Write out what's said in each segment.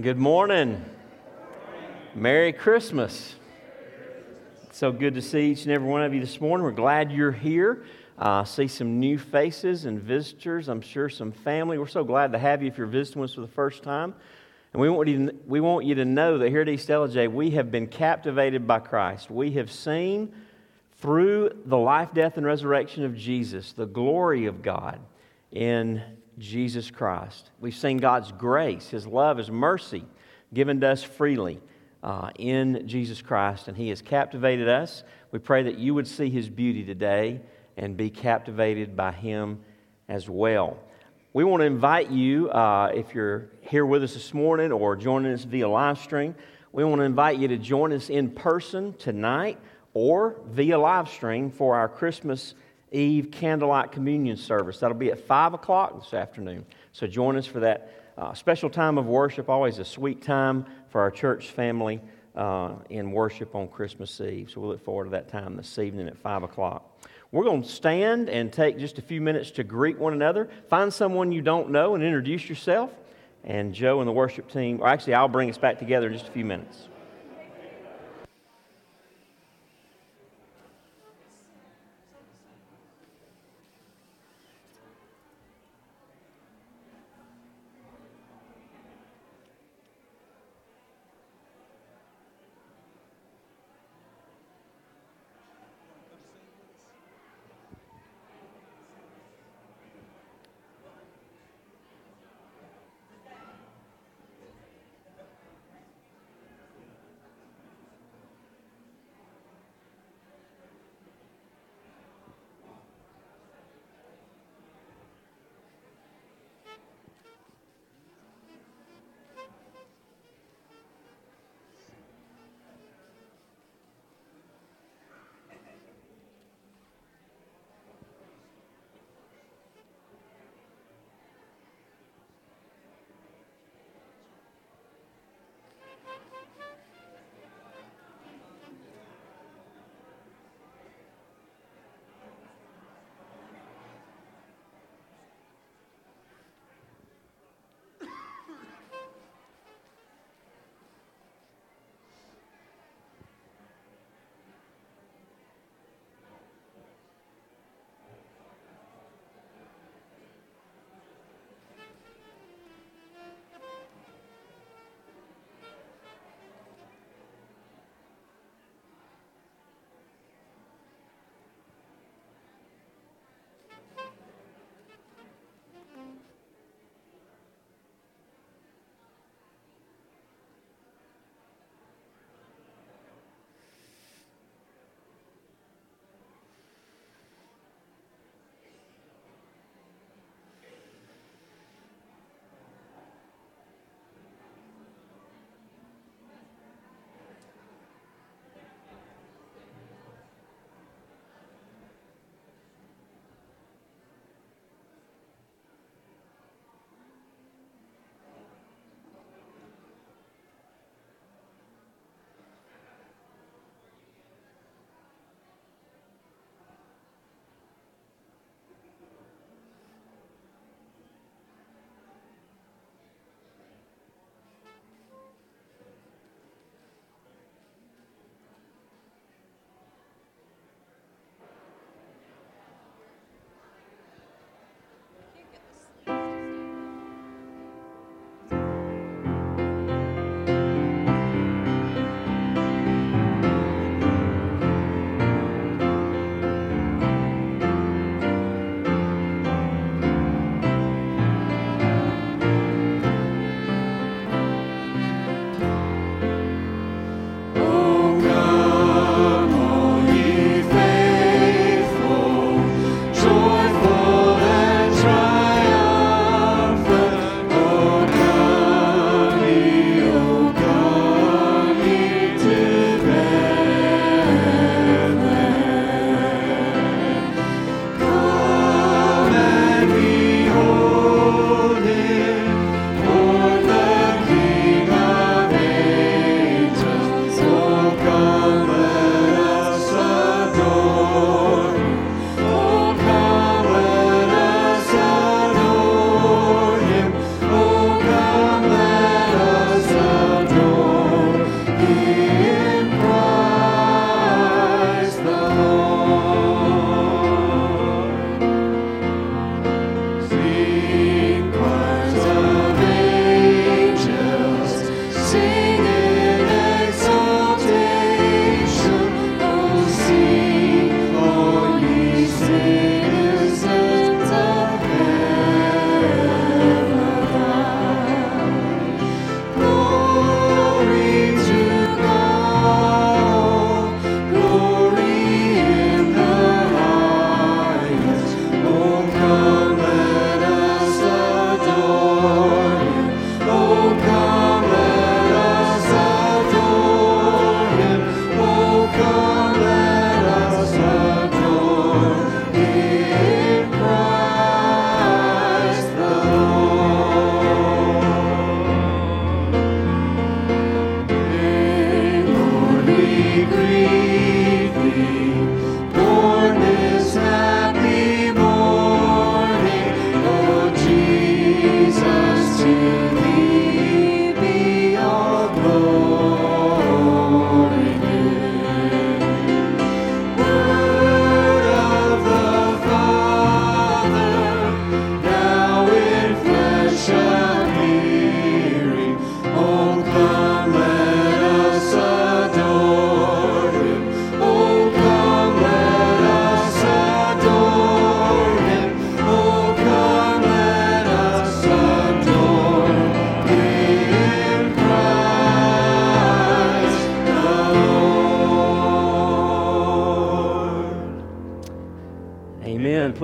Good morning. Merry Christmas. So good to see each and every one of you this morning. We're glad you're here. Uh, see some new faces and visitors. I'm sure some family. We're so glad to have you if you're visiting us for the first time. And we want, you to, we want you to know that here at East Ellijay, we have been captivated by Christ. We have seen through the life, death, and resurrection of Jesus the glory of God in Jesus Christ. We've seen God's grace, His love, His mercy given to us freely uh, in Jesus Christ, and He has captivated us. We pray that you would see His beauty today and be captivated by Him as well. We want to invite you, uh, if you're here with us this morning or joining us via live stream, we want to invite you to join us in person tonight or via live stream for our Christmas Eve candlelight communion service. That'll be at 5 o'clock this afternoon. So join us for that uh, special time of worship, always a sweet time for our church family uh, in worship on Christmas Eve. So we look forward to that time this evening at 5 o'clock. We're going to stand and take just a few minutes to greet one another. Find someone you don't know and introduce yourself. And Joe and the worship team, or actually, I'll bring us back together in just a few minutes.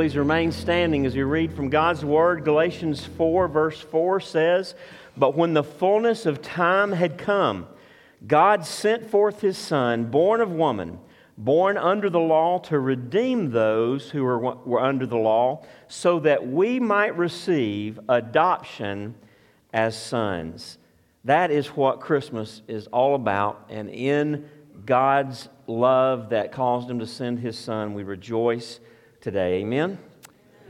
Please remain standing as we read from God's Word. Galatians 4, verse 4 says, But when the fullness of time had come, God sent forth his Son, born of woman, born under the law, to redeem those who were, were under the law, so that we might receive adoption as sons. That is what Christmas is all about. And in God's love that caused him to send his Son, we rejoice today. Amen?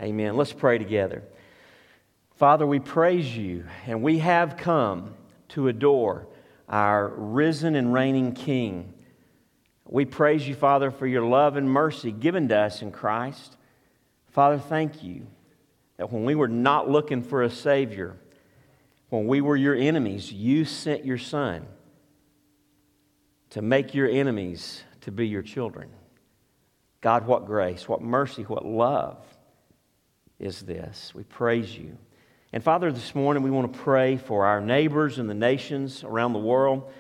Amen. Let's pray together. Father, we praise you, and we have come to adore our risen and reigning King. We praise you, Father, for your love and mercy given to us in Christ. Father, thank you that when we were not looking for a Savior, when we were your enemies, you sent your Son to make your enemies to be your children. God, what grace, what mercy, what love is this. We praise you. And Father, this morning we want to pray for our neighbors and the nations around the world.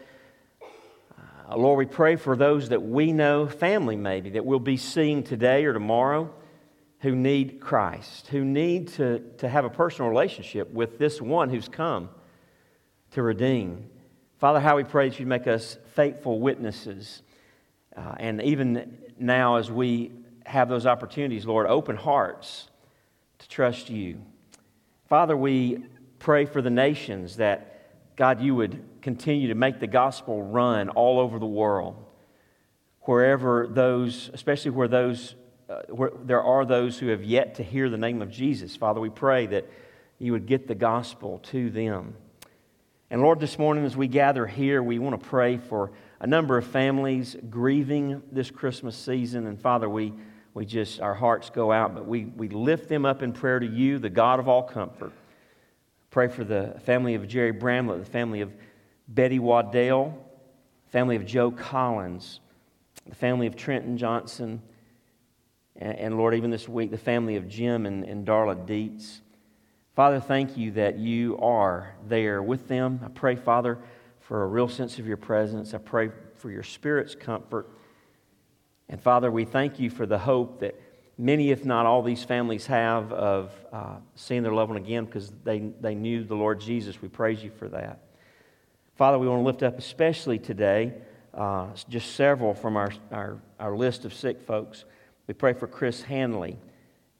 Uh, Lord, we pray for those that we know, family maybe, that we'll be seeing today or tomorrow who need Christ, who need to, to have a personal relationship with this one who's come to redeem. Father, how we pray that you make us faithful witnesses. Uh, and even now as we have those opportunities, Lord, open hearts to trust you. Father, we pray for the nations that, God, you would continue to make the gospel run all over the world. Wherever those, especially where those, uh, where there are those who have yet to hear the name of Jesus, Father, we pray that you would get the gospel to them. And Lord, this morning as we gather here, we want to pray for a number of families grieving this Christmas season. And Father, we, we just, our hearts go out, but we, we lift them up in prayer to you, the God of all comfort. Pray for the family of Jerry Bramlett, the family of Betty Waddell, family of Joe Collins, the family of Trenton Johnson, and, and Lord, even this week, the family of Jim and, and Darla Dietz. Father, thank you that you are there with them. I pray, Father, for a real sense of your presence. I pray for your Spirit's comfort. And Father, we thank you for the hope that many, if not all, these families have of uh, seeing their loved one again because they, they knew the Lord Jesus. We praise you for that. Father, we want to lift up especially today uh, just several from our, our, our list of sick folks. We pray for Chris Hanley.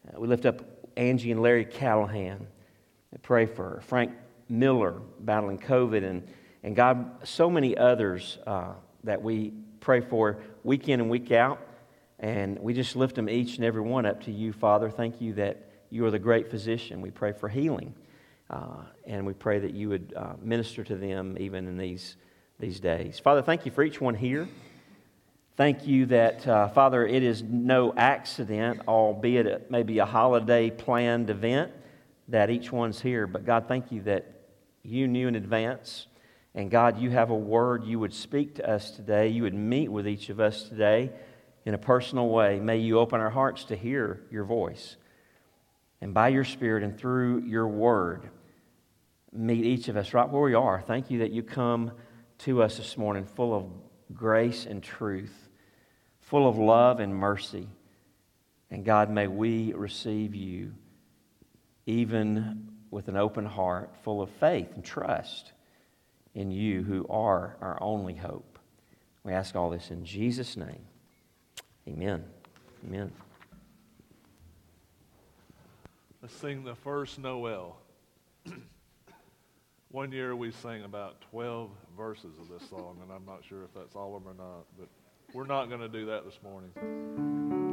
Uh, we lift up Angie and Larry Callahan. Pray for Frank Miller battling COVID and and God, so many others uh, that we pray for week in and week out. And we just lift them each and every one up to you, Father. Thank you that you are the great physician. We pray for healing. Uh, and we pray that you would uh, minister to them even in these, these days. Father, thank you for each one here. Thank you that, uh, Father, it is no accident, albeit it may be a holiday planned event, that each one's here. But God, thank you that you knew in advance and God, you have a word you would speak to us today. You would meet with each of us today in a personal way. May you open our hearts to hear your voice. And by your Spirit and through your word, meet each of us right where we are. Thank you that you come to us this morning full of grace and truth, full of love and mercy. And God, may we receive you even with an open heart, full of faith and trust in you who are our only hope. We ask all this in Jesus' name. Amen. Amen. Let's sing the first Noel. One year we sang about 12 verses of this song, and I'm not sure if that's all of them or not, but we're not going to do that this morning.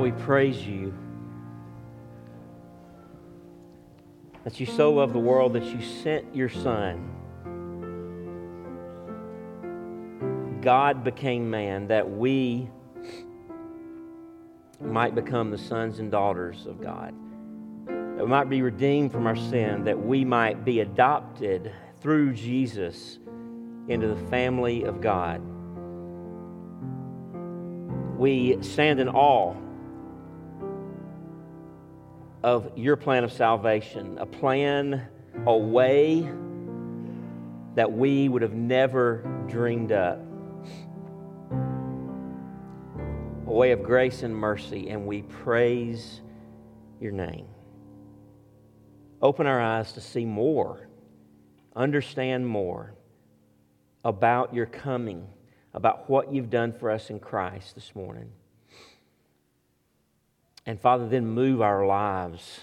We praise you. That you so loved the world that you sent your Son. God became man that we might become the sons and daughters of God. That we might be redeemed from our sin, that we might be adopted through Jesus into the family of God we stand in awe of your plan of salvation, a plan, a way that we would have never dreamed up. A way of grace and mercy, and we praise your name. Open our eyes to see more, understand more about your coming about what you've done for us in Christ this morning. And Father, then move our lives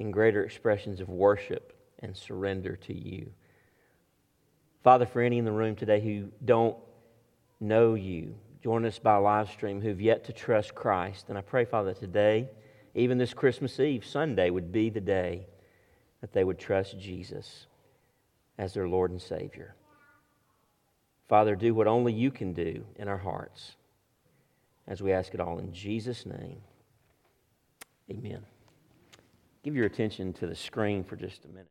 in greater expressions of worship and surrender to you. Father, for any in the room today who don't know you, join us by live stream, who've yet to trust Christ. And I pray, Father, today, even this Christmas Eve, Sunday, would be the day that they would trust Jesus as their Lord and Savior. Father, do what only you can do in our hearts as we ask it all in Jesus' name. Amen. Give your attention to the screen for just a minute.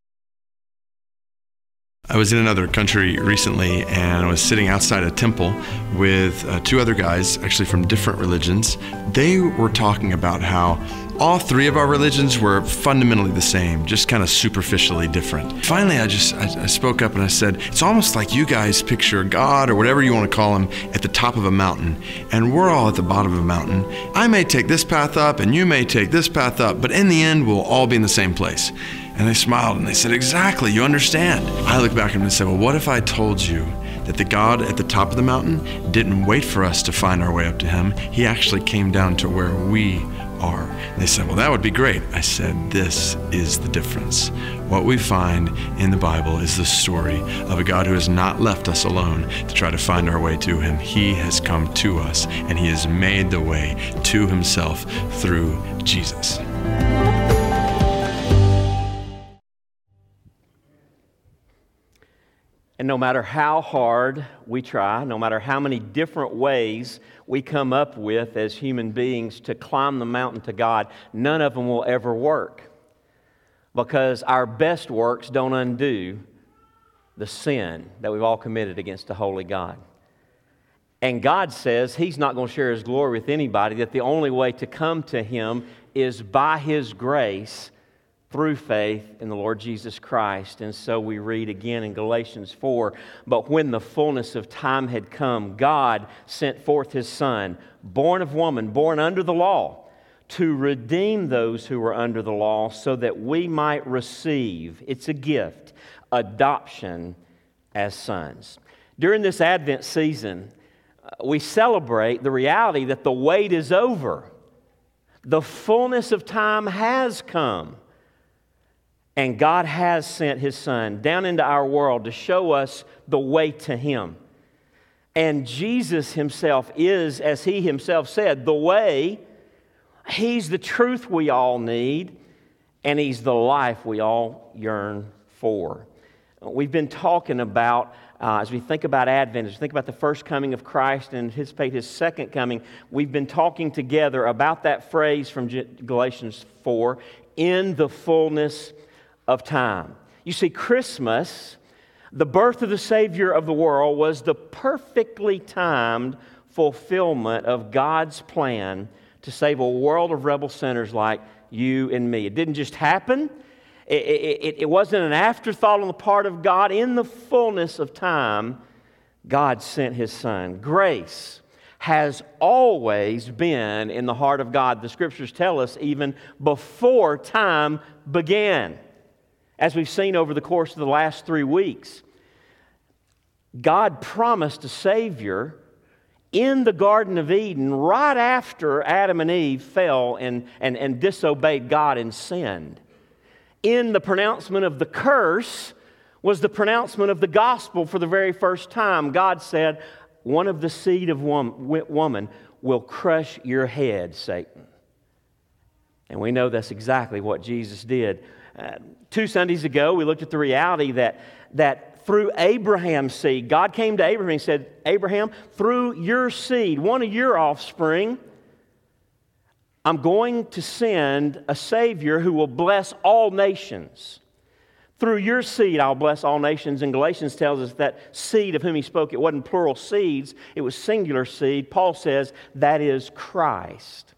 I was in another country recently and I was sitting outside a temple with uh, two other guys, actually from different religions. They were talking about how all three of our religions were fundamentally the same, just kind of superficially different. Finally, I just I, I spoke up and I said, "It's almost like you guys picture God or whatever you want to call him at the top of a mountain, and we're all at the bottom of a mountain. I may take this path up, and you may take this path up, but in the end, we'll all be in the same place." And they smiled and they said, Exactly, you understand. I looked back at them and said, Well, what if I told you that the God at the top of the mountain didn't wait for us to find our way up to Him? He actually came down to where we are. And they said, Well, that would be great. I said, This is the difference. What we find in the Bible is the story of a God who has not left us alone to try to find our way to Him. He has come to us and He has made the way to Himself through Jesus. And no matter how hard we try, no matter how many different ways we come up with as human beings to climb the mountain to God, none of them will ever work. Because our best works don't undo the sin that we've all committed against a holy God. And God says He's not going to share His glory with anybody, that the only way to come to Him is by His grace through faith in the Lord Jesus Christ. And so we read again in Galatians 4 But when the fullness of time had come, God sent forth his Son, born of woman, born under the law, to redeem those who were under the law so that we might receive, it's a gift, adoption as sons. During this Advent season, uh, we celebrate the reality that the wait is over. The fullness of time has come. And God has sent His Son down into our world to show us the way to Him. And Jesus Himself is, as He Himself said, the way. He's the truth we all need, and He's the life we all yearn for. We've been talking about, uh, as we think about Advent, as we think about the first coming of Christ and anticipate His second coming, we've been talking together about that phrase from Galatians 4 in the fullness of time. You see, Christmas, the birth of the Savior of the world, was the perfectly timed fulfillment of God's plan to save a world of rebel sinners like you and me. It didn't just happen. It, it, it, wasn't an afterthought on the part of God. In the fullness of time, God sent His Son. Grace has always been in the heart of God. The scriptures tell us even before time began. As we've seen over the course of the last three weeks, God promised a Savior in the Garden of Eden right after Adam and Eve fell and, and, and disobeyed God and sinned. In the pronouncement of the curse was the pronouncement of the gospel for the very first time. God said, One of the seed of woman will crush your head, Satan. And we know that's exactly what Jesus did. Two Sundays ago, we looked at the reality that, that through Abraham's seed, God came to Abraham and said, Abraham, through your seed, one of your offspring, I'm going to send a Savior who will bless all nations. Through your seed, I'll bless all nations. And Galatians tells us that seed of whom he spoke, it wasn't plural seeds, it was singular seed. Paul says that is Christ.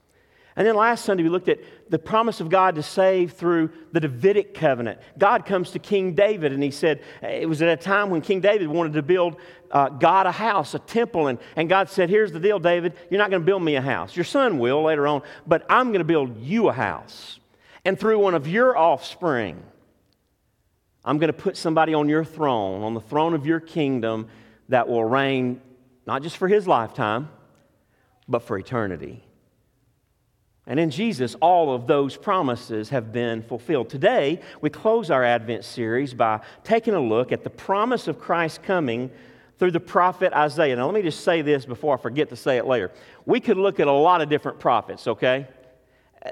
And then last Sunday, we looked at the promise of God to save through the Davidic covenant. God comes to King David, and he said, it was at a time when King David wanted to build uh, God a house, a temple. And, and God said, Here's the deal, David, you're not going to build me a house. Your son will later on, but I'm going to build you a house. And through one of your offspring, I'm going to put somebody on your throne, on the throne of your kingdom, that will reign not just for his lifetime, but for eternity. And in Jesus, all of those promises have been fulfilled. Today, we close our Advent series by taking a look at the promise of Christ coming through the prophet Isaiah. Now, let me just say this before I forget to say it later. We could look at a lot of different prophets, okay?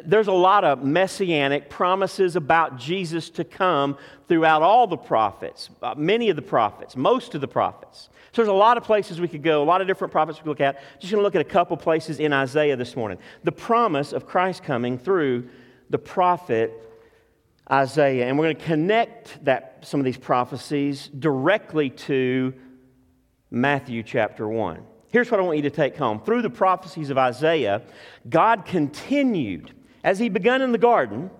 There's a lot of messianic promises about Jesus to come throughout all the prophets, uh, many of the prophets, most of the prophets. So there's a lot of places we could go, a lot of different prophets we could look at. Just going to look at a couple places in Isaiah this morning. The promise of Christ coming through the prophet Isaiah. And we're going to connect that, some of these prophecies directly to Matthew chapter 1. Here's what I want you to take home. Through the prophecies of Isaiah, God continued, as He begun in the garden,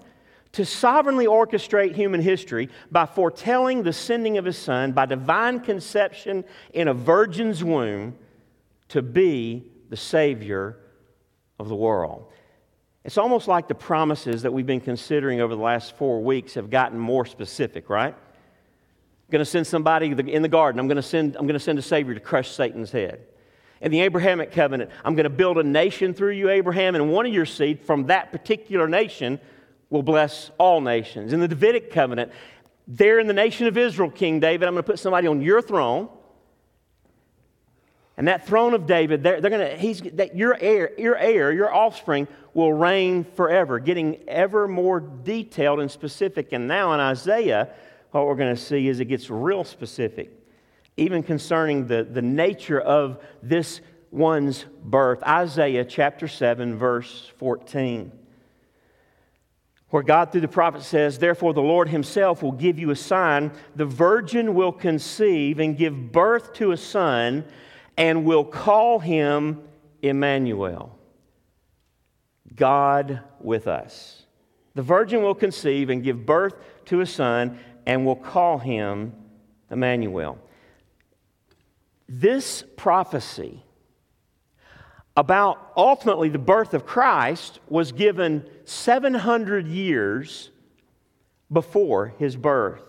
to sovereignly orchestrate human history by foretelling the sending of His Son by divine conception in a virgin's womb to be the Savior of the world. It's almost like the promises that we've been considering over the last four weeks have gotten more specific, right? I'm going to send somebody in the garden. I'm going to send, I'm going to send a Savior to crush Satan's head. In the Abrahamic covenant, I'm going to build a nation through you, Abraham, and one of your seed from that particular nation will bless all nations. In the Davidic covenant, there in the nation of Israel, King David, I'm going to put somebody on your throne. And that throne of David, they're, they're going to, he's, that your heir, your heir, your offspring will reign forever, getting ever more detailed and specific. And now in Isaiah, what we're going to see is it gets real specific even concerning the, the nature of this one's birth. Isaiah chapter 7, verse 14, where God through the prophet says, Therefore the Lord himself will give you a sign. The virgin will conceive and give birth to a son and will call him Emmanuel, God with us. The virgin will conceive and give birth to a son and will call him Emmanuel. This prophecy about ultimately the birth of Christ was given 700 years before his birth.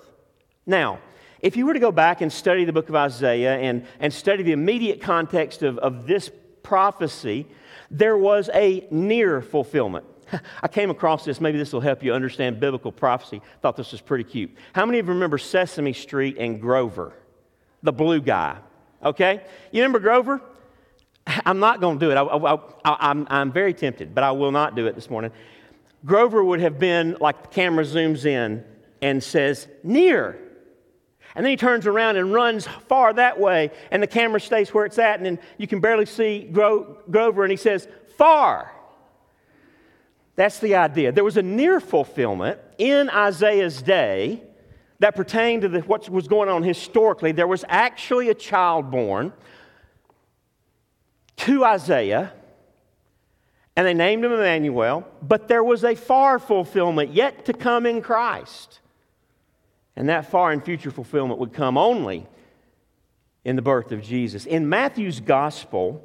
Now, if you were to go back and study the book of Isaiah and, and study the immediate context of, of this prophecy, there was a near fulfillment. I came across this. Maybe this will help you understand biblical prophecy. Thought this was pretty cute. How many of you remember Sesame Street and Grover, the blue guy? Okay? You remember Grover? I'm not going to do it. I, am very tempted, but I will not do it this morning. Grover would have been like the camera zooms in and says, near. And then he turns around and runs far that way, and the camera stays where it's at, and then you can barely see Gro- Grover, and he says, far. That's the idea. There was a near fulfillment in Isaiah's day that pertained to the, what was going on historically, there was actually a child born to Isaiah, and they named him Emmanuel, but there was a far fulfillment yet to come in Christ. And that far and future fulfillment would come only in the birth of Jesus. In Matthew's gospel,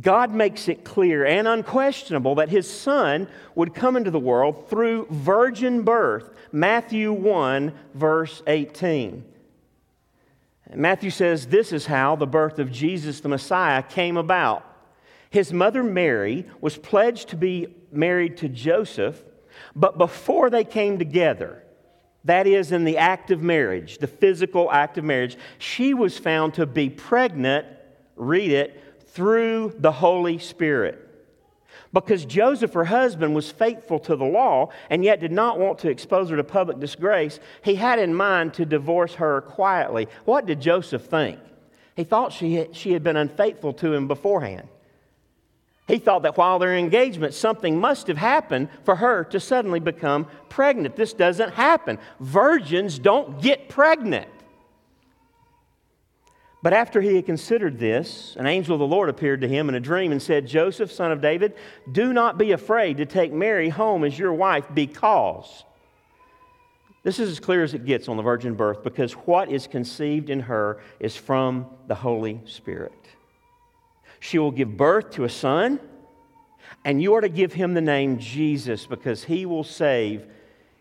God makes it clear and unquestionable that his son would come into the world through virgin birth. Matthew 1, verse 18. Matthew says this is how the birth of Jesus the Messiah came about. His mother Mary was pledged to be married to Joseph, but before they came together, that is, in the act of marriage, the physical act of marriage, she was found to be pregnant, read it, through the Holy Spirit. Because Joseph, her husband, was faithful to the law and yet did not want to expose her to public disgrace, he had in mind to divorce her quietly. What did Joseph think? He thought she had, she had been unfaithful to him beforehand. He thought that while their engagement, something must have happened for her to suddenly become pregnant. This doesn't happen. Virgins don't get pregnant. But after he had considered this, an angel of the Lord appeared to him in a dream and said, Joseph, son of David, do not be afraid to take Mary home as your wife because. This is as clear as it gets on the virgin birth because what is conceived in her is from the Holy Spirit. She will give birth to a son, and you are to give him the name Jesus because he will save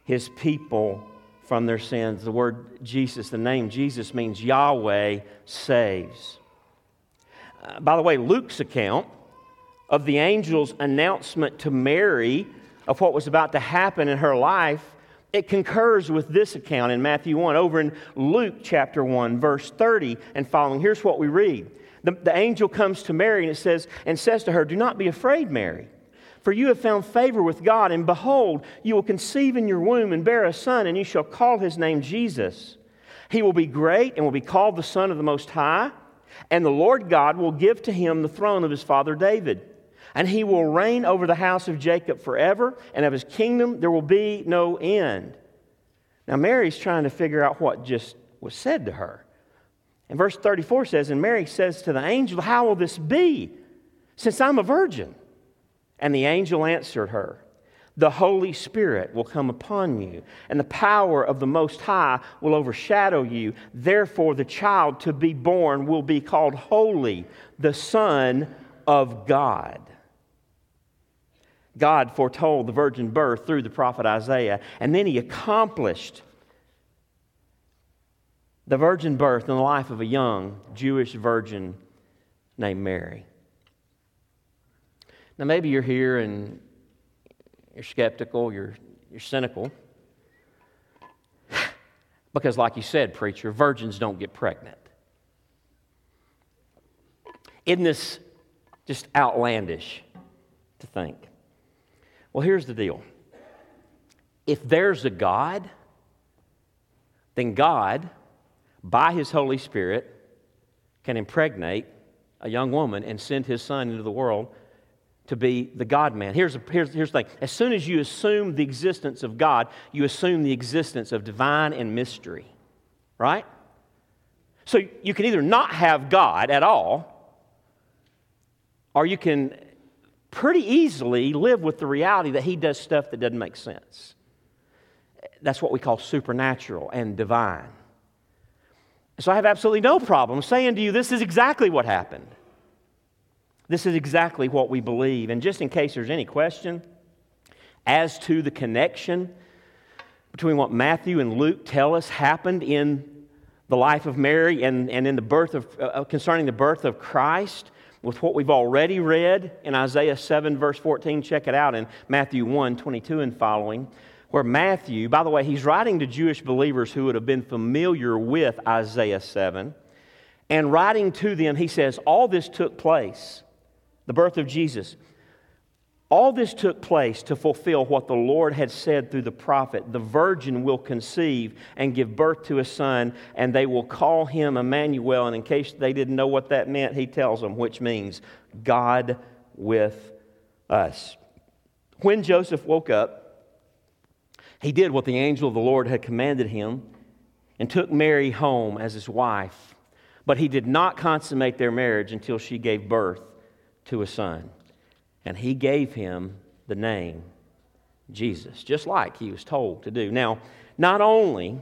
his people from their sins. The word Jesus, the name Jesus means Yahweh saves. Uh, by the way, Luke's account of the angel's announcement to Mary of what was about to happen in her life, it concurs with this account in Matthew 1. Over in Luke chapter 1, verse 30 and following, here's what we read. The, the angel comes to Mary and it says, and says to her, Do not be afraid, Mary. For you have found favor with God, and behold, you will conceive in your womb and bear a son, and you shall call his name Jesus. He will be great and will be called the Son of the Most High, and the Lord God will give to him the throne of his father David. And he will reign over the house of Jacob forever, and of his kingdom there will be no end. Now, Mary's trying to figure out what just was said to her. And verse 34 says, And Mary says to the angel, How will this be, since I'm a virgin? And the angel answered her, The Holy Spirit will come upon you, and the power of the Most High will overshadow you. Therefore, the child to be born will be called Holy, the Son of God. God foretold the virgin birth through the prophet Isaiah, and then he accomplished the virgin birth in the life of a young Jewish virgin named Mary. Now, maybe you're here and you're skeptical, you're, you're cynical. because, like you said, preacher, virgins don't get pregnant. Isn't this just outlandish to think? Well, here's the deal if there's a God, then God, by His Holy Spirit, can impregnate a young woman and send His Son into the world to be the God man. Here's, here's, here's the thing as soon as you assume the existence of God, you assume the existence of divine and mystery, right? So you can either not have God at all, or you can pretty easily live with the reality that He does stuff that doesn't make sense. That's what we call supernatural and divine. So I have absolutely no problem saying to you, this is exactly what happened. This is exactly what we believe. And just in case there's any question as to the connection between what Matthew and Luke tell us happened in the life of Mary and, and in the birth of, uh, uh concerning the birth of Christ, with what we've already read in Isaiah 7, verse 14, check it out in Matthew 1, 22 and following, where Matthew, by the way, he's writing to Jewish believers who would have been familiar with Isaiah 7. And writing to them, he says, All this took place the birth of Jesus. All this took place to fulfill what the Lord had said through the prophet The virgin will conceive and give birth to a son, and they will call him Emmanuel. And in case they didn't know what that meant, he tells them, which means God with us. When Joseph woke up, he did what the angel of the Lord had commanded him and took Mary home as his wife. But he did not consummate their marriage until she gave birth to a son. And he gave him the name Jesus, just like he was told to do. Now, not only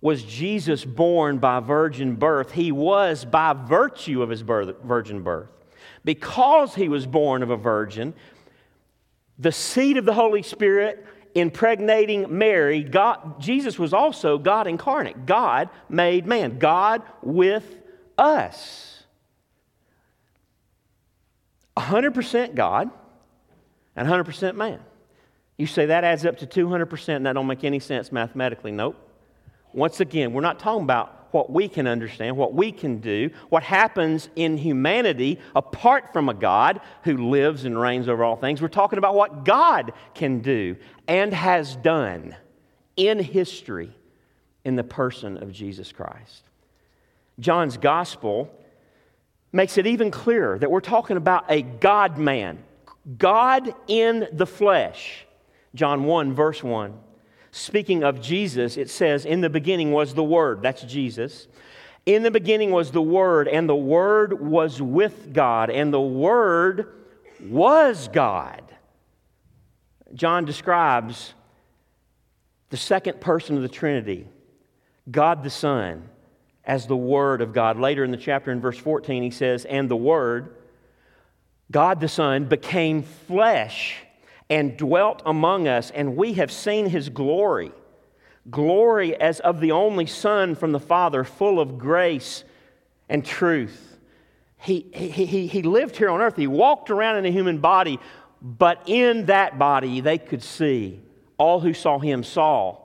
was Jesus born by virgin birth, he was by virtue of his birth, virgin birth. Because he was born of a virgin, the seed of the Holy Spirit impregnating Mary, God, Jesus was also God incarnate. God made man, God with us. 100% God and 100% man. You say that adds up to 200%, and that don't make any sense mathematically. Nope. Once again, we're not talking about what we can understand, what we can do, what happens in humanity apart from a God who lives and reigns over all things. We're talking about what God can do and has done in history in the person of Jesus Christ. John's gospel makes it even clearer that we're talking about a God man, God in the flesh. John 1, verse 1. Speaking of Jesus, it says, In the beginning was the Word. That's Jesus. In the beginning was the Word, and the Word was with God, and the Word was God. John describes the second person of the Trinity, God the Son, as the Word of God. Later in the chapter, in verse 14, he says, And the Word, God the Son, became flesh and dwelt among us, and we have seen his glory. Glory as of the only Son from the Father, full of grace and truth. He, he, he, he lived here on earth. He walked around in a human body, but in that body they could see. All who saw him saw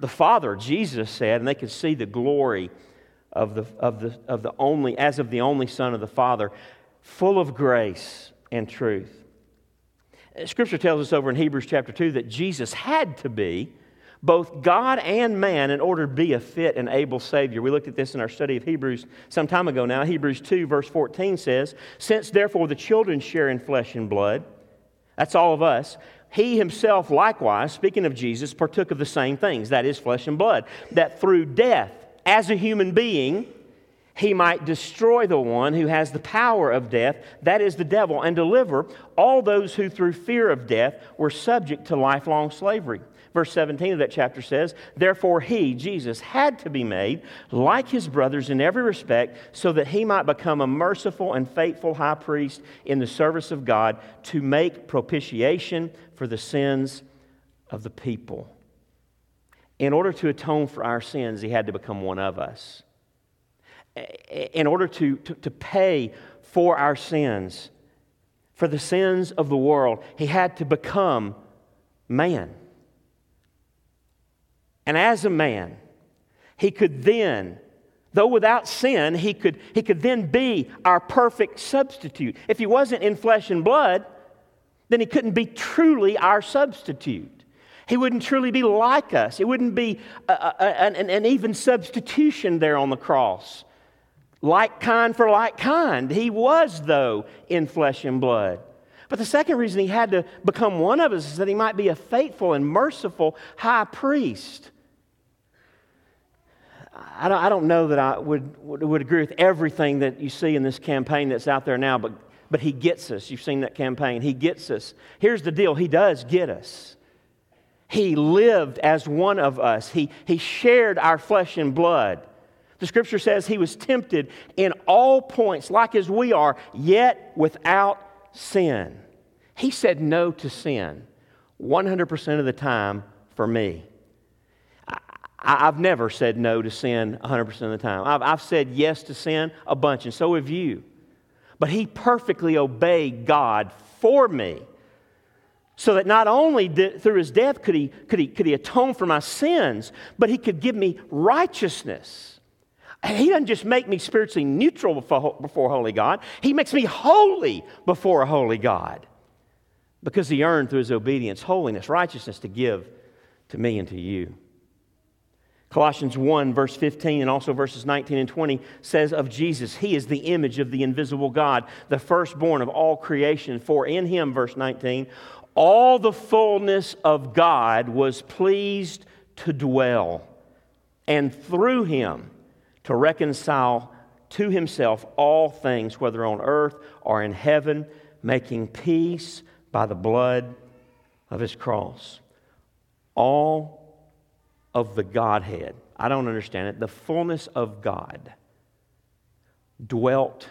the Father, Jesus said, and they could see the glory of the, of the, of the only, as of the only Son of the Father, full of grace and truth. Scripture tells us over in Hebrews chapter 2 that Jesus had to be both God and man in order to be a fit and able Savior. We looked at this in our study of Hebrews some time ago now. Hebrews 2, verse 14 says, Since therefore the children share in flesh and blood, that's all of us, he himself likewise, speaking of Jesus, partook of the same things, that is, flesh and blood, that through death, as a human being, he might destroy the one who has the power of death, that is the devil, and deliver all those who through fear of death were subject to lifelong slavery. Verse 17 of that chapter says, Therefore he, Jesus, had to be made like his brothers in every respect, so that he might become a merciful and faithful high priest in the service of God to make propitiation for the sins of the people. In order to atone for our sins, he had to become one of us in order to, to, to pay for our sins, for the sins of the world, he had to become man. And as a man, he could then, though without sin, he could, he could then be our perfect substitute. If he wasn't in flesh and blood, then he couldn't be truly our substitute. He wouldn't truly be like us. It wouldn't be a, a, an, an even substitution there on the cross like kind for like kind. He was, though, in flesh and blood. But the second reason he had to become one of us is that he might be a faithful and merciful high priest. I don't, I don't know that I would, would, would agree with everything that you see in this campaign that's out there now, but, but he gets us. You've seen that campaign. He gets us. Here's the deal He does get us. He lived as one of us, He, he shared our flesh and blood. The scripture says he was tempted in all points, like as we are, yet without sin. He said no to sin 100% of the time for me. I, have never said no to sin 100% of the time. I've, I've said yes to sin a bunch, and so have you. But he perfectly obeyed God for me. So that not only did, through his death could he, could, he, could he atone for my sins, but he could give me righteousness. He doesn't just make me spiritually neutral before, before holy God, He makes me holy before a holy God because He earned through His obedience holiness, righteousness to give to me and to you. Colossians 1, verse 15, and also verses 19 and 20 says of Jesus, He is the image of the invisible God, the firstborn of all creation. For in Him, verse 19, all the fullness of God was pleased to dwell, and through Him, to reconcile to himself all things, whether on earth or in heaven, making peace by the blood of his cross. All of the Godhead, I don't understand it, the fullness of God dwelt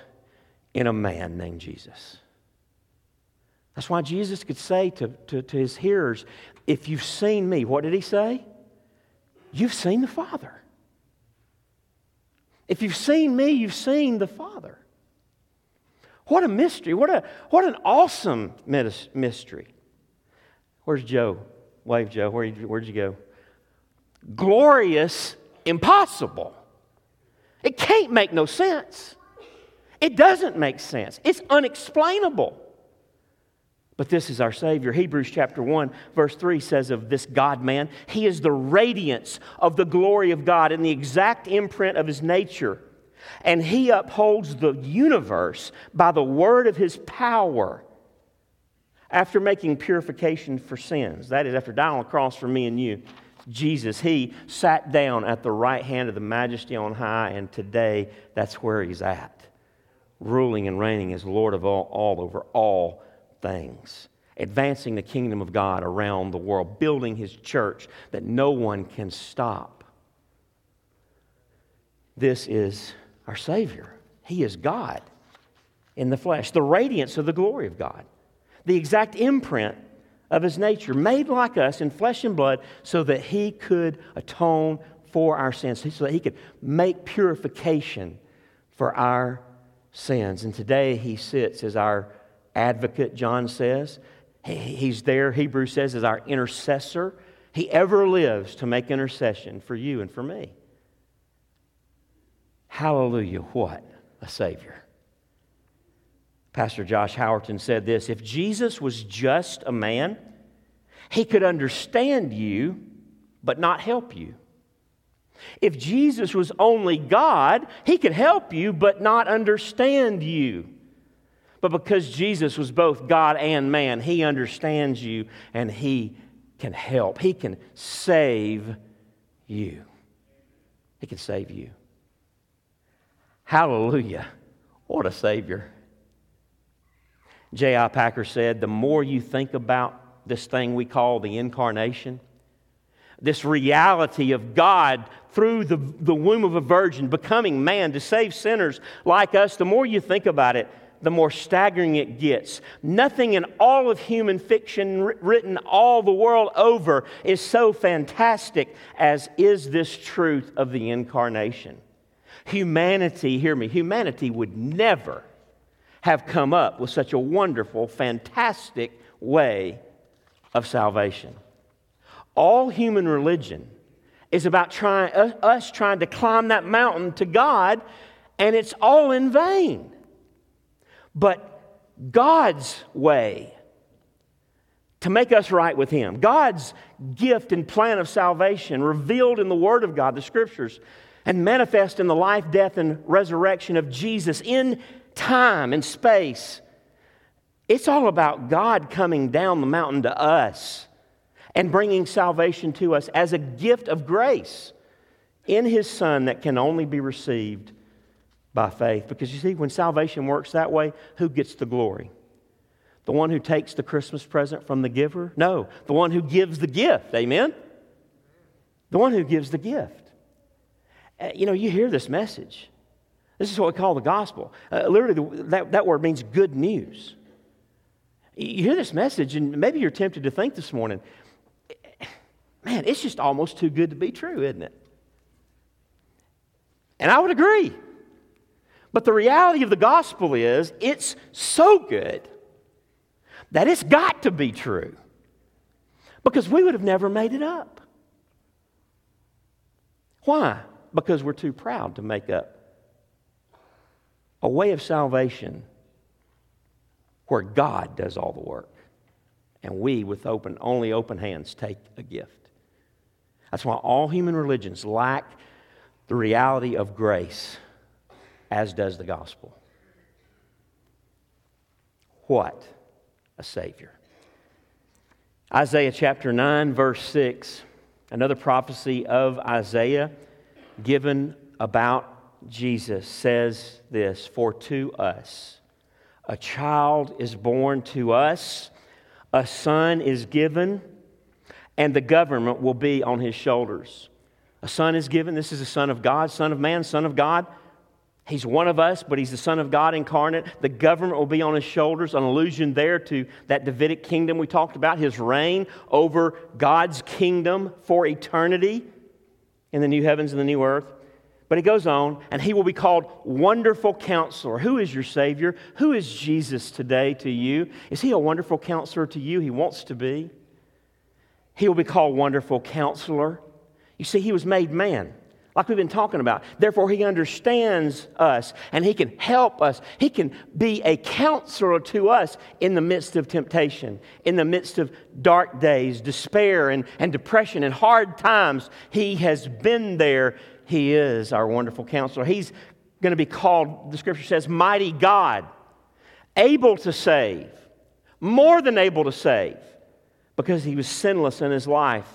in a man named Jesus. That's why Jesus could say to, to, to his hearers, If you've seen me, what did he say? You've seen the Father. If you've seen me, you've seen the Father. What a mystery. What, a, what an awesome mystery. Where's Joe? Wave, Joe. Where, where'd you go? Glorious, impossible. It can't make no sense. It doesn't make sense. It's unexplainable. But this is our Savior. Hebrews chapter 1, verse 3 says of this God man, He is the radiance of the glory of God and the exact imprint of His nature. And He upholds the universe by the word of His power. After making purification for sins, that is, after dying on the cross for me and you, Jesus, He sat down at the right hand of the majesty on high, and today that's where He's at, ruling and reigning as Lord of all, all over all things, advancing the kingdom of God around the world, building his church that no one can stop. This is our Savior. He is God in the flesh, the radiance of the glory of God, the exact imprint of his nature, made like us in flesh and blood, so that he could atone for our sins, so that he could make purification for our sins. And today he sits as our advocate, John says. He's there, Hebrews says, as our intercessor. He ever lives to make intercession for you and for me. Hallelujah, what a Savior. Pastor Josh Howerton said this If Jesus was just a man, he could understand you, but not help you. If Jesus was only God, he could help you, but not understand you. But because Jesus was both God and man, he understands you and he can help. He can save you. He can save you. Hallelujah. What a Savior. J.I. Packer said, The more you think about this thing we call the incarnation, this reality of God through the, the womb of a virgin becoming man to save sinners like us, the more you think about it, the more staggering it gets. Nothing in all of human fiction written all the world over is so fantastic as is this truth of the incarnation. Humanity, hear me, humanity would never have come up with such a wonderful, fantastic way of salvation. All human religion is about trying, us trying to climb that mountain to God, and it's all in vain. But God's way to make us right with Him, God's gift and plan of salvation revealed in the Word of God, the Scriptures, and manifest in the life, death, and resurrection of Jesus in time and space. It's all about God coming down the mountain to us and bringing salvation to us as a gift of grace in His Son that can only be received by faith. Because you see, when salvation works that way, who gets the glory? The one who takes the Christmas present from the giver? No, the one who gives the gift. Amen? The one who gives the gift. Uh, you know, you hear this message. This is what we call the gospel. Uh, literally, that, that word means good news. You hear this message, and maybe you're tempted to think this morning, man, it's just almost too good to be true, isn't it? And I would agree. But the reality of the gospel is it's so good that it's got to be true because we would have never made it up. Why? Because we're too proud to make up a way of salvation where God does all the work and we with open only open hands take a gift. That's why all human religions lack the reality of grace as does the gospel. What a Savior. Isaiah chapter 9, verse 6, another prophecy of Isaiah given about Jesus says this For to us a child is born to us, a son is given, and the government will be on his shoulders. A son is given. This is a son of God, son of man, son of God. He's one of us, but he's the Son of God incarnate. The government will be on his shoulders, an allusion there to that Davidic kingdom we talked about, his reign over God's kingdom for eternity in the new heavens and the new earth. But he goes on, and he will be called Wonderful Counselor. Who is your Savior? Who is Jesus today to you? Is he a wonderful counselor to you? He wants to be. He will be called Wonderful Counselor. You see, he was made man like we've been talking about. Therefore, He understands us and He can help us. He can be a counselor to us in the midst of temptation, in the midst of dark days, despair, and, and depression, and hard times. He has been there. He is our wonderful counselor. He's going to be called, the scripture says, mighty God, able to save, more than able to save, because He was sinless in His life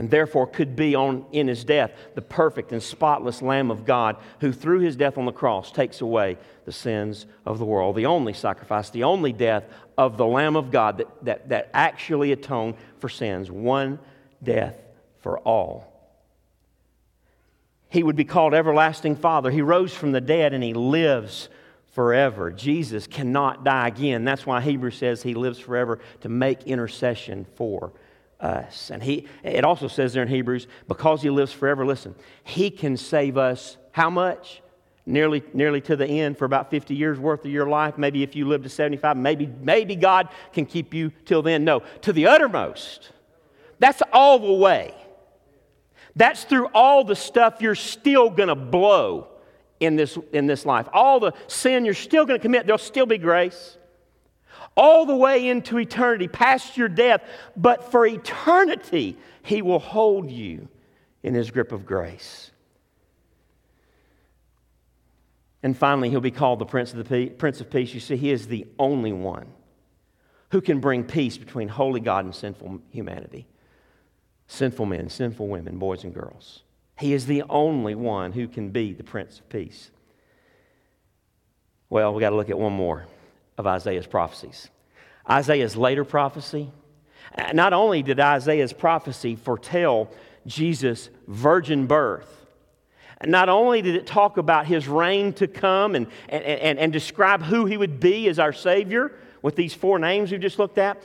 and therefore could be on in his death the perfect and spotless lamb of god who through his death on the cross takes away the sins of the world the only sacrifice the only death of the lamb of god that, that, that actually atoned for sins one death for all. He would be called everlasting father. He rose from the dead and he lives forever. Jesus cannot die again. That's why hebrews says he lives forever to make intercession for us. And he, it also says there in Hebrews, because he lives forever, listen, he can save us how much? Nearly, nearly to the end for about 50 years worth of your life. Maybe if you live to 75, maybe, maybe God can keep you till then. No, to the uttermost. That's all the way. That's through all the stuff you're still going to blow in this, in this life. All the sin you're still going to commit, there'll still be grace all the way into eternity, past your death, but for eternity, He will hold you in His grip of grace. And finally, He'll be called the Prince of, the Prince of Peace. You see, He is the only one who can bring peace between holy God and sinful humanity sinful men, sinful women, boys and girls. He is the only one who can be the Prince of Peace. Well, we got to look at one more of Isaiah's prophecies. Isaiah's later prophecy, not only did Isaiah's prophecy foretell Jesus' virgin birth, not only did it talk about his reign to come and, and, and, and describe who he would be as our Savior with these four names we've just looked at,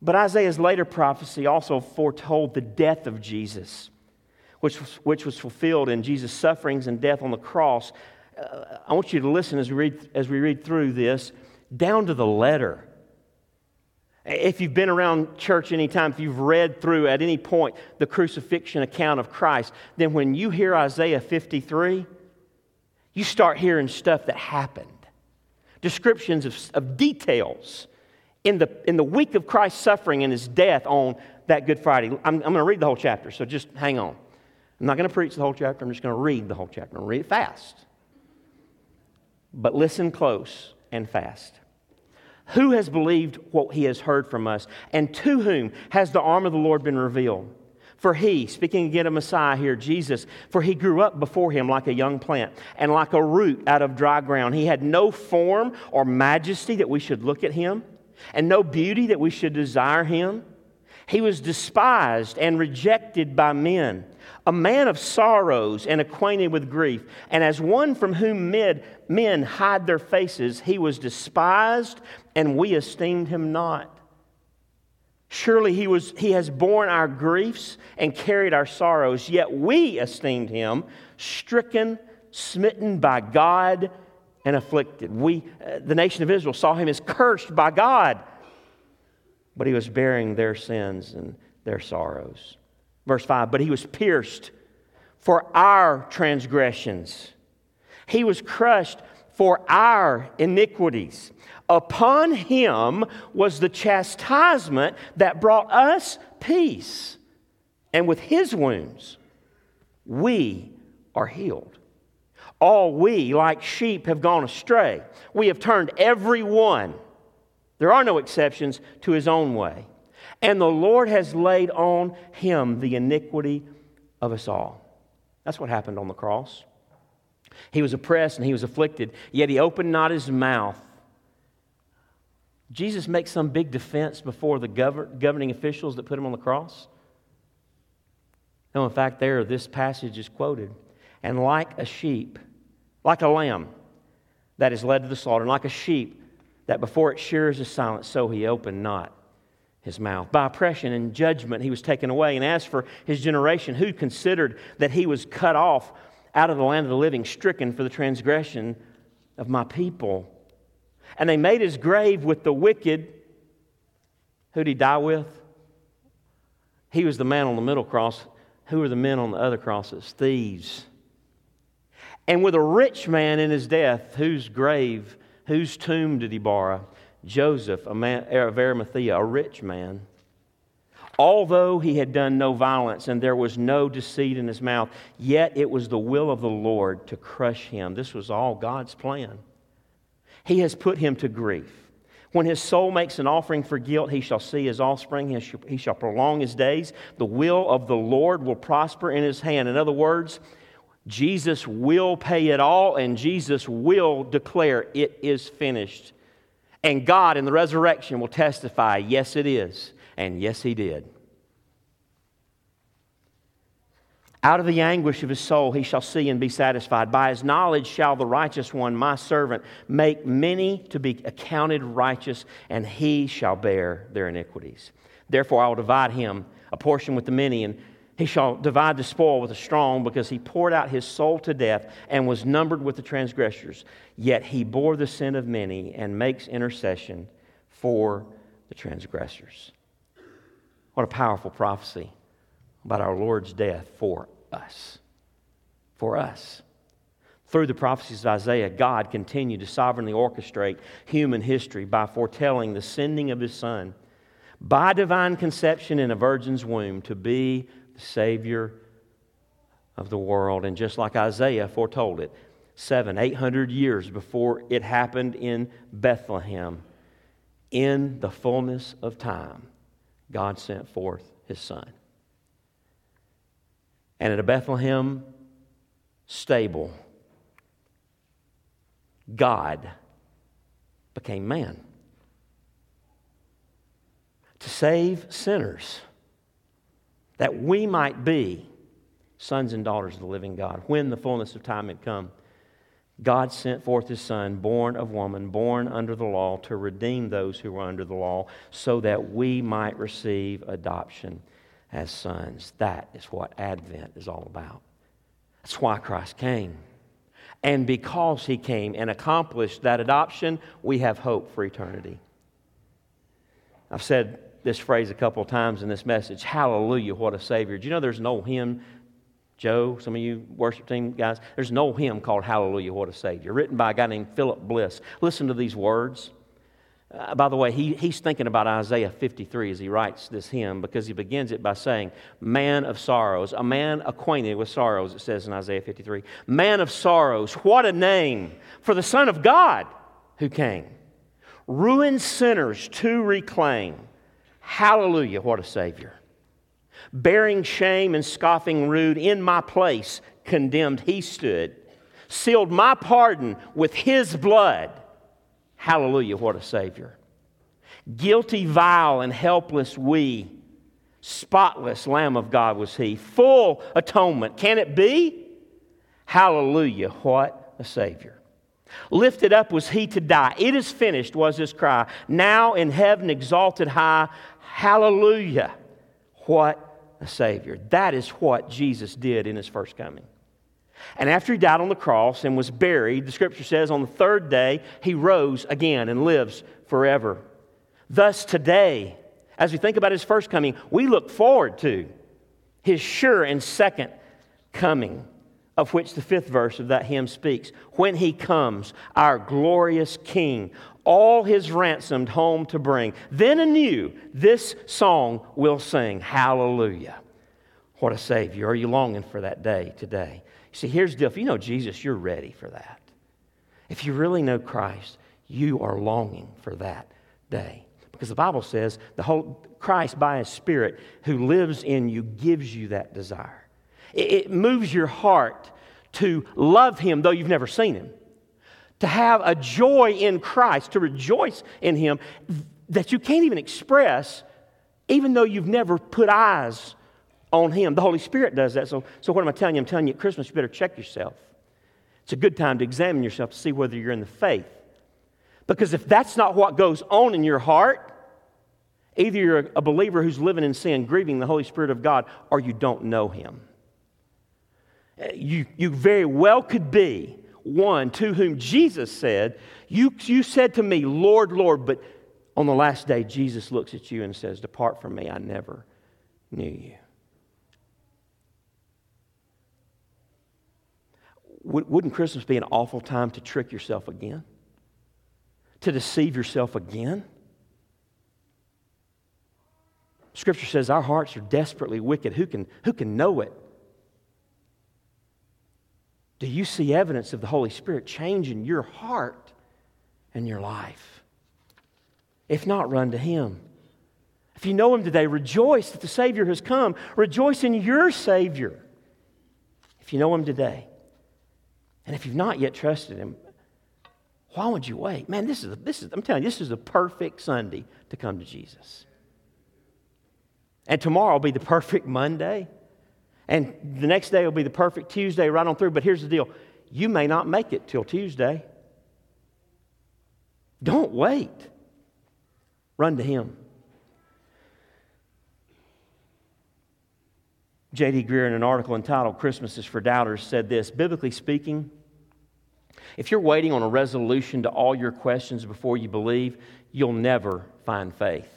but Isaiah's later prophecy also foretold the death of Jesus, which was, which was fulfilled in Jesus' sufferings and death on the cross uh, I want you to listen as we, read, as we read through this, down to the letter. If you've been around church any time, if you've read through at any point the crucifixion account of Christ, then when you hear Isaiah 53, you start hearing stuff that happened. Descriptions of, of details in the, in the week of Christ's suffering and his death on that Good Friday. I'm, I'm going to read the whole chapter, so just hang on. I'm not going to preach the whole chapter, I'm just going to read the whole chapter. I'm going to read it fast but listen close and fast. Who has believed what he has heard from us? And to whom has the arm of the Lord been revealed? For he, speaking again of Messiah here, Jesus, for he grew up before him like a young plant and like a root out of dry ground. He had no form or majesty that we should look at him, and no beauty that we should desire him. He was despised and rejected by men, a man of sorrows and acquainted with grief. And as one from whom men hide their faces, he was despised, and we esteemed him not. Surely he, was, he has borne our griefs and carried our sorrows, yet we esteemed him stricken, smitten by God, and afflicted. We, uh, the nation of Israel, saw him as cursed by God but he was bearing their sins and their sorrows. Verse 5 But he was pierced for our transgressions, he was crushed for our iniquities. Upon him was the chastisement that brought us peace, and with his wounds we are healed. All we, like sheep, have gone astray. We have turned every one there are no exceptions to his own way. And the Lord has laid on him the iniquity of us all. That's what happened on the cross. He was oppressed and he was afflicted, yet he opened not his mouth. Jesus makes some big defense before the governing officials that put him on the cross. No, in fact, there, this passage is quoted. And like a sheep, like a lamb that is led to the slaughter, and like a sheep that before its shears is silent, so he opened not his mouth. By oppression and judgment he was taken away. And as for his generation, who considered that he was cut off out of the land of the living, stricken for the transgression of my people? And they made his grave with the wicked. Who'd he die with? He was the man on the middle cross Who were the men on the other crosses? Thieves. And with a rich man in his death, whose grave, whose tomb did he borrow? Joseph, a man er, of Arimathea, a rich man. Although he had done no violence and there was no deceit in his mouth, yet it was the will of the Lord to crush him. This was all God's plan. He has put him to grief. When his soul makes an offering for guilt, he shall see his offspring, he shall prolong his days. The will of the Lord will prosper in his hand. In other words, Jesus will pay it all, and Jesus will declare, It is finished. And God in the resurrection will testify, Yes, it is. And yes, he did. Out of the anguish of his soul he shall see and be satisfied. By his knowledge shall the righteous one, my servant, make many to be accounted righteous, and he shall bear their iniquities. Therefore I will divide him a portion with the many, and he shall divide the spoil with the strong, because he poured out his soul to death and was numbered with the transgressors. Yet he bore the sin of many and makes intercession for the transgressors. What a powerful prophecy about our Lord's death for us. For us. Through the prophecies of Isaiah, God continued to sovereignly orchestrate human history by foretelling the sending of his Son by divine conception in a virgin's womb to be Savior of the world. And just like Isaiah foretold it, seven, eight hundred years before it happened in Bethlehem, in the fullness of time, God sent forth his son. And at a Bethlehem stable, God became man to save sinners that we might be sons and daughters of the living God when the fullness of time had come. God sent forth his Son, born of woman, born under the law, to redeem those who were under the law, so that we might receive adoption as sons. That is what Advent is all about. That's why Christ came. And because he came and accomplished that adoption, we have hope for eternity. I've said this phrase a couple of times in this message Hallelujah, what a Savior. Do you know there's no hymn Joe, some of you worship team guys, there's no hymn called Hallelujah, What a Savior, written by a guy named Philip Bliss. Listen to these words. Uh, by the way, he, he's thinking about Isaiah 53 as he writes this hymn because he begins it by saying, Man of sorrows, a man acquainted with sorrows, it says in Isaiah 53. Man of sorrows, what a name for the Son of God who came. Ruined sinners to reclaim. Hallelujah, what a Savior bearing shame and scoffing rude, in my place condemned he stood, sealed my pardon with his blood. Hallelujah, what a Savior. Guilty, vile, and helpless we, spotless Lamb of God was he, full atonement. Can it be? Hallelujah, what a Savior. Lifted up was he to die. It is finished, was his cry. Now in heaven exalted high, hallelujah, what a Savior. That is what Jesus did in his first coming. And after he died on the cross and was buried, the scripture says on the third day, he rose again and lives forever. Thus, today, as we think about his first coming, we look forward to his sure and second coming, of which the fifth verse of that hymn speaks. When he comes, our glorious King, all his ransomed home to bring. Then anew, this song will sing Hallelujah. What a Savior. Are you longing for that day today? You see, here's the deal. If you know Jesus, you're ready for that. If you really know Christ, you are longing for that day. Because the Bible says the whole Christ by his Spirit who lives in you gives you that desire. It, it moves your heart to love him though you've never seen him to have a joy in Christ, to rejoice in Him that you can't even express, even though you've never put eyes on Him. The Holy Spirit does that. So, so what am I telling you? I'm telling you at Christmas, you better check yourself. It's a good time to examine yourself to see whether you're in the faith. Because if that's not what goes on in your heart, either you're a believer who's living in sin, grieving the Holy Spirit of God, or you don't know Him. You, you very well could be one to whom Jesus said, you, you said to me, Lord, Lord, but on the last day, Jesus looks at you and says, Depart from me, I never knew you. Wouldn't Christmas be an awful time to trick yourself again? To deceive yourself again? Scripture says our hearts are desperately wicked. Who can, who can know it? Do you see evidence of the Holy Spirit changing your heart and your life? If not, run to Him. If you know Him today, rejoice that the Savior has come. Rejoice in your Savior. If you know Him today. And if you've not yet trusted Him, why would you wait? Man, this is, a, this is I'm telling you, this is a perfect Sunday to come to Jesus. And tomorrow will be the perfect Monday. And the next day will be the perfect Tuesday right on through. But here's the deal you may not make it till Tuesday. Don't wait. Run to Him. J.D. Greear, in an article entitled Christmas is for Doubters, said this Biblically speaking, if you're waiting on a resolution to all your questions before you believe, you'll never find faith.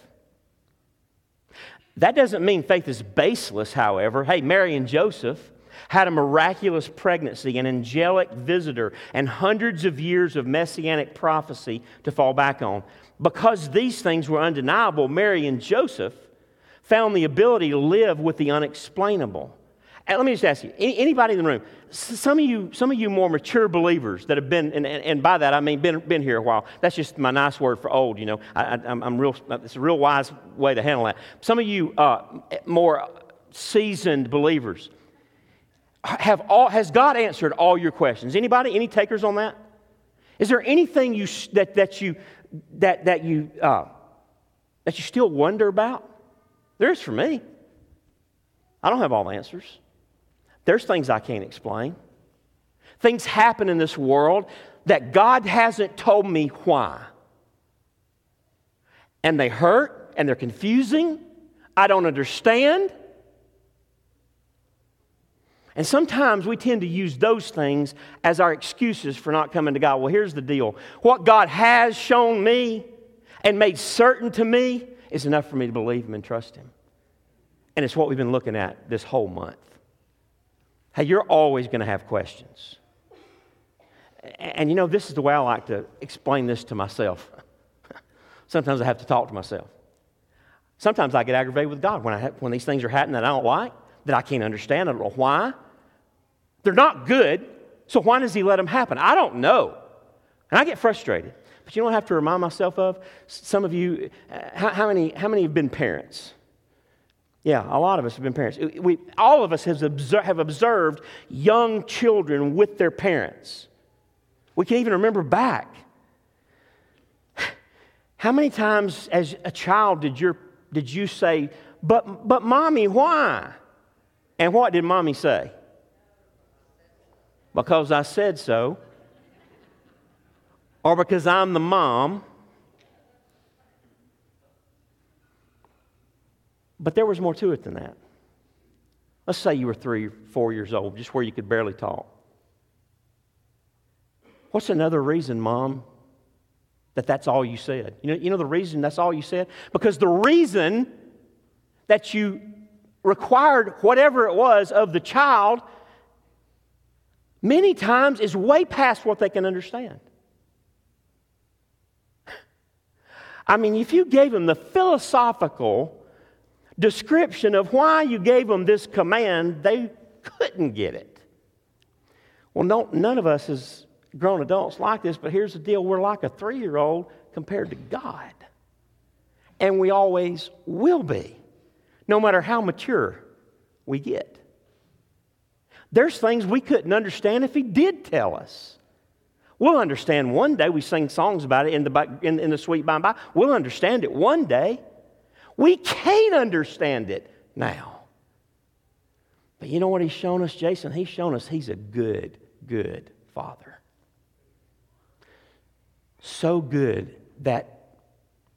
That doesn't mean faith is baseless, however. Hey, Mary and Joseph had a miraculous pregnancy, an angelic visitor, and hundreds of years of messianic prophecy to fall back on. Because these things were undeniable, Mary and Joseph found the ability to live with the unexplainable. And let me just ask you anybody in the room, some of you, some of you more mature believers that have been, and, and by that I mean been, been here a while. That's just my nice word for old, you know. I, am real, it's a real wise way to handle that. Some of you uh, more seasoned believers, have all, has God answered all your questions? Anybody? Any takers on that? Is there anything you, that, that you, that, that you, uh, that you still wonder about? There's for me. I don't have all the answers. There's things I can't explain. Things happen in this world that God hasn't told me why. And they hurt and they're confusing. I don't understand. And sometimes we tend to use those things as our excuses for not coming to God. Well, here's the deal what God has shown me and made certain to me is enough for me to believe Him and trust Him. And it's what we've been looking at this whole month. Hey, you're always going to have questions. And you know, this is the way I like to explain this to myself. Sometimes I have to talk to myself. Sometimes I get aggravated with God when, I have, when these things are happening that I don't like, that I can't understand. I don't know why. They're not good, so why does He let them happen? I don't know. And I get frustrated. But you I have to remind myself of? Some of you, uh, how, how, many, how many have been parents? Yeah, a lot of us have been parents. We, all of us observed, have observed young children with their parents. We can even remember back. How many times as a child did, your, did you say, but, but mommy, why? And what did mommy say? Because I said so or because I'm the mom. But there was more to it than that. Let's say you were three, four years old, just where you could barely talk. What's another reason, Mom, that that's all you said? You know, you know the reason that's all you said? Because the reason that you required whatever it was of the child many times is way past what they can understand. I mean, if you gave them the philosophical description of why you gave them this command, they couldn't get it. Well, no, none of us as grown adults like this, but here's the deal we're like a three year old compared to God. And we always will be, no matter how mature we get. There's things we couldn't understand if He did tell us. We'll understand one day. We sing songs about it in the, in, in the sweet by and by. We'll understand it one day. We can't understand it now. But you know what he's shown us, Jason? He's shown us he's a good, good father. So good that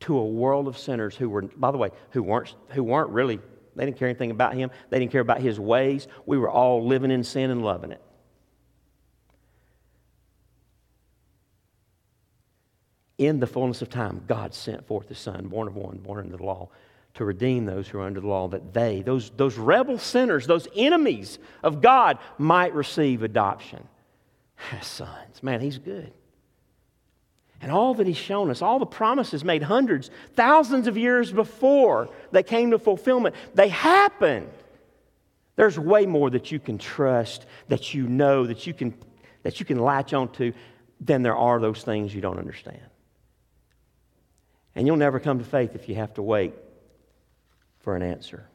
to a world of sinners who were, by the way, who weren't, who weren't really, they didn't care anything about him, they didn't care about his ways. We were all living in sin and loving it. in the fullness of time, God sent forth the Son, born of one, born under the law, to redeem those who are under the law, that they, those, those rebel sinners, those enemies of God, might receive adoption sons. Man, he's good. And all that he's shown us, all the promises made hundreds, thousands of years before they came to fulfillment, they happened. There's way more that you can trust, that you know, that you can, that you can latch onto than there are those things you don't understand. And you'll never come to faith if you have to wait for an answer.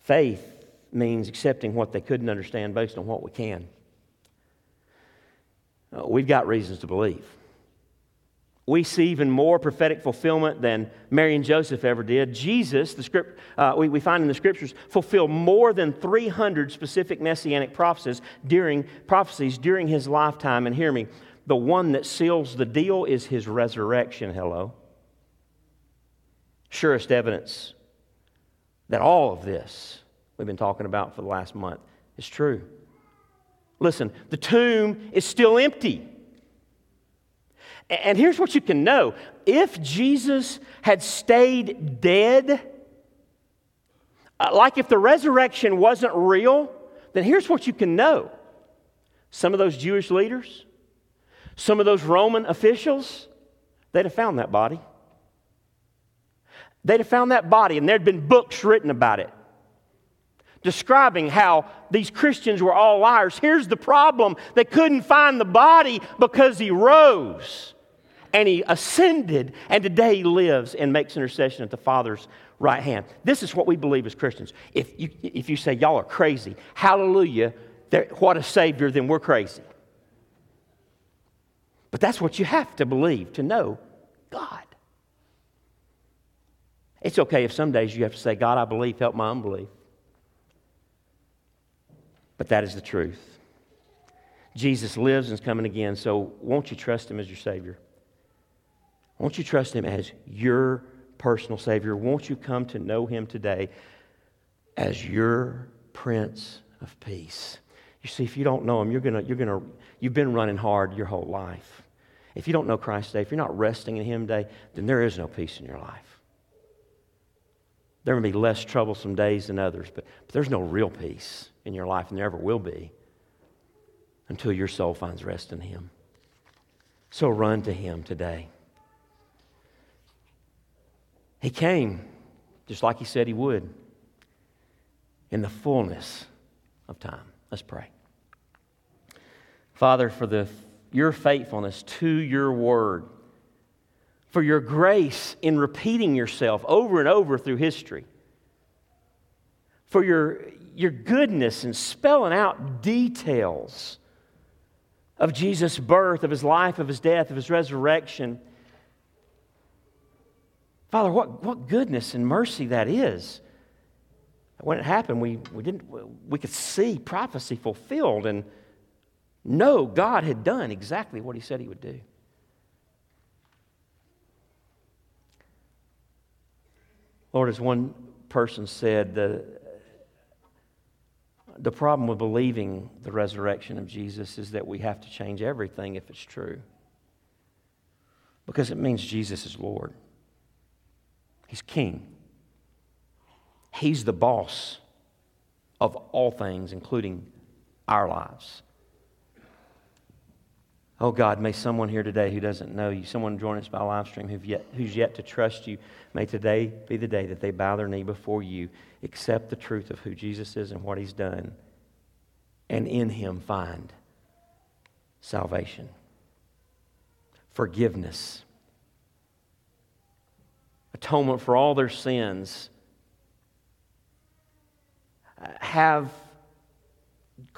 Faith means accepting what they couldn't understand based on what we can. Uh, we've got reasons to believe. We see even more prophetic fulfillment than Mary and Joseph ever did. Jesus, the script, uh, we, we find in the scriptures, fulfilled more than 300 specific messianic prophecies during, prophecies during his lifetime. And hear me, the one that seals the deal is his resurrection. Hello. Surest evidence that all of this we've been talking about for the last month is true. Listen, the tomb is still empty. And here's what you can know if Jesus had stayed dead, uh, like if the resurrection wasn't real, then here's what you can know. Some of those Jewish leaders, some of those Roman officials, they'd have found that body. They'd have found that body, and there'd been books written about it describing how these Christians were all liars. Here's the problem they couldn't find the body because he rose and he ascended, and today he lives and makes intercession at the Father's right hand. This is what we believe as Christians. If you, if you say, y'all are crazy, hallelujah, what a Savior, then we're crazy. But that's what you have to believe to know God. It's okay if some days you have to say, God, I believe, help my unbelief. But that is the truth. Jesus lives and is coming again, so won't you trust him as your Savior? Won't you trust him as your personal Savior? Won't you come to know him today as your Prince of Peace? You see, if you don't know him, you're gonna, you're gonna, you've been running hard your whole life. If you don't know Christ today, if you're not resting in him today, then there is no peace in your life. There may be less troublesome days than others, but, but there's no real peace in your life, and there ever will be until your soul finds rest in Him. So run to Him today. He came just like He said He would in the fullness of time. Let's pray. Father, for the, your faithfulness to your word, for your grace in repeating yourself over and over through history, for your, your goodness in spelling out details of Jesus' birth, of his life, of his death, of his resurrection. Father, what, what goodness and mercy that is. When it happened, we, we, didn't, we could see prophecy fulfilled and know God had done exactly what he said he would do. Lord, as one person said, the, the problem with believing the resurrection of Jesus is that we have to change everything if it's true. Because it means Jesus is Lord, He's King, He's the boss of all things, including our lives. Oh God, may someone here today who doesn't know you, someone join us by live stream who've yet, who's yet to trust you, may today be the day that they bow their knee before you, accept the truth of who Jesus is and what he's done, and in him find salvation, forgiveness, atonement for all their sins, uh, have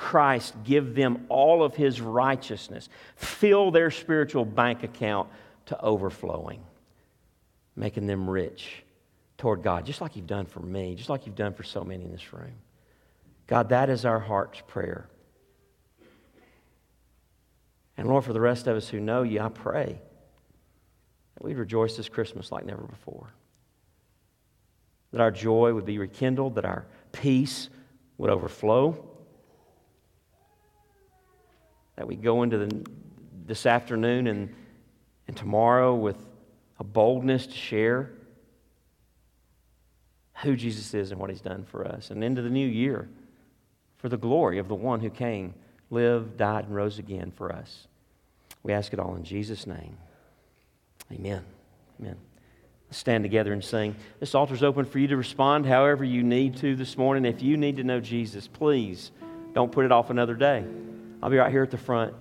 Christ give them all of his righteousness, fill their spiritual bank account to overflowing, making them rich toward God, just like you've done for me, just like you've done for so many in this room. God, that is our heart's prayer. And Lord, for the rest of us who know you, I pray that we'd rejoice this Christmas like never before. That our joy would be rekindled, that our peace would overflow that we go into the, this afternoon and, and tomorrow with a boldness to share who Jesus is and what he's done for us, and into the new year for the glory of the one who came lived, died, and rose again for us. We ask it all in Jesus' name. Amen. Amen. Stand together and sing. This altar's open for you to respond however you need to this morning. If you need to know Jesus, please don't put it off another day. I'll be right here at the front.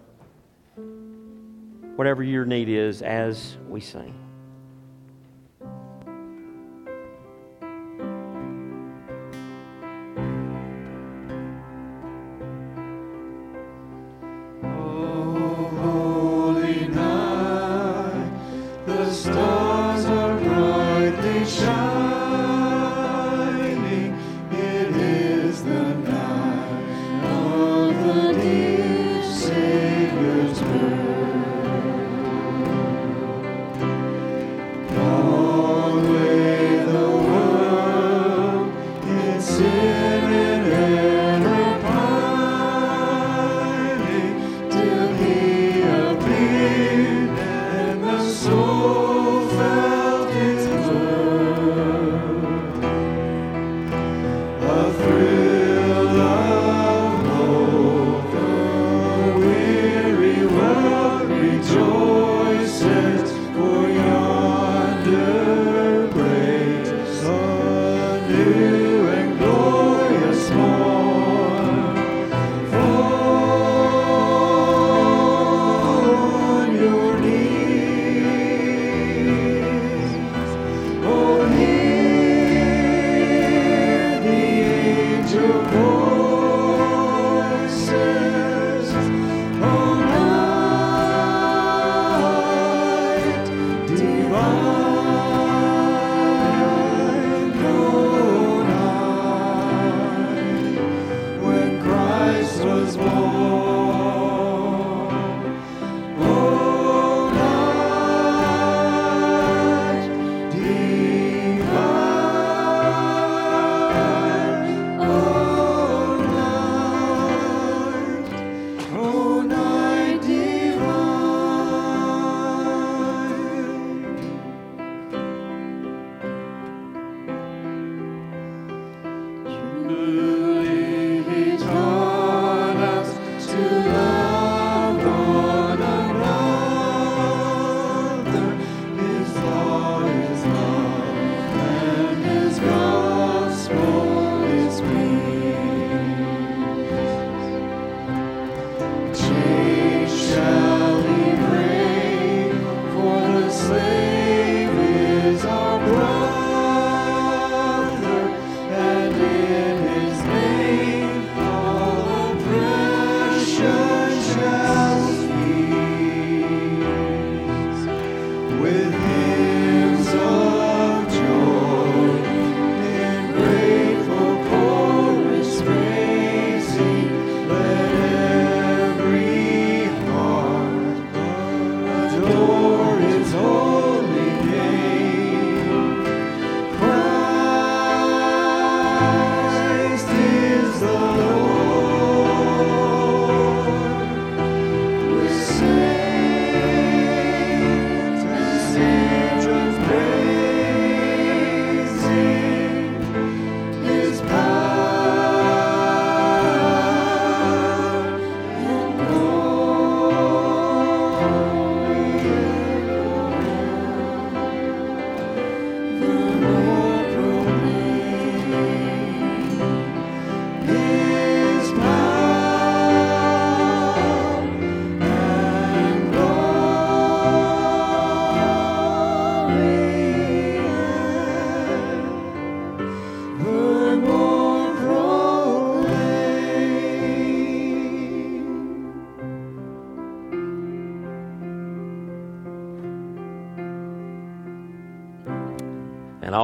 Whatever your need is as we sing.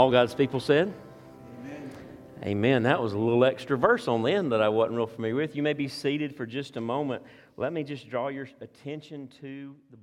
All God's people said? Amen. Amen. That was a little extra verse on the end that I wasn't real familiar with. You may be seated for just a moment. Let me just draw your attention to the.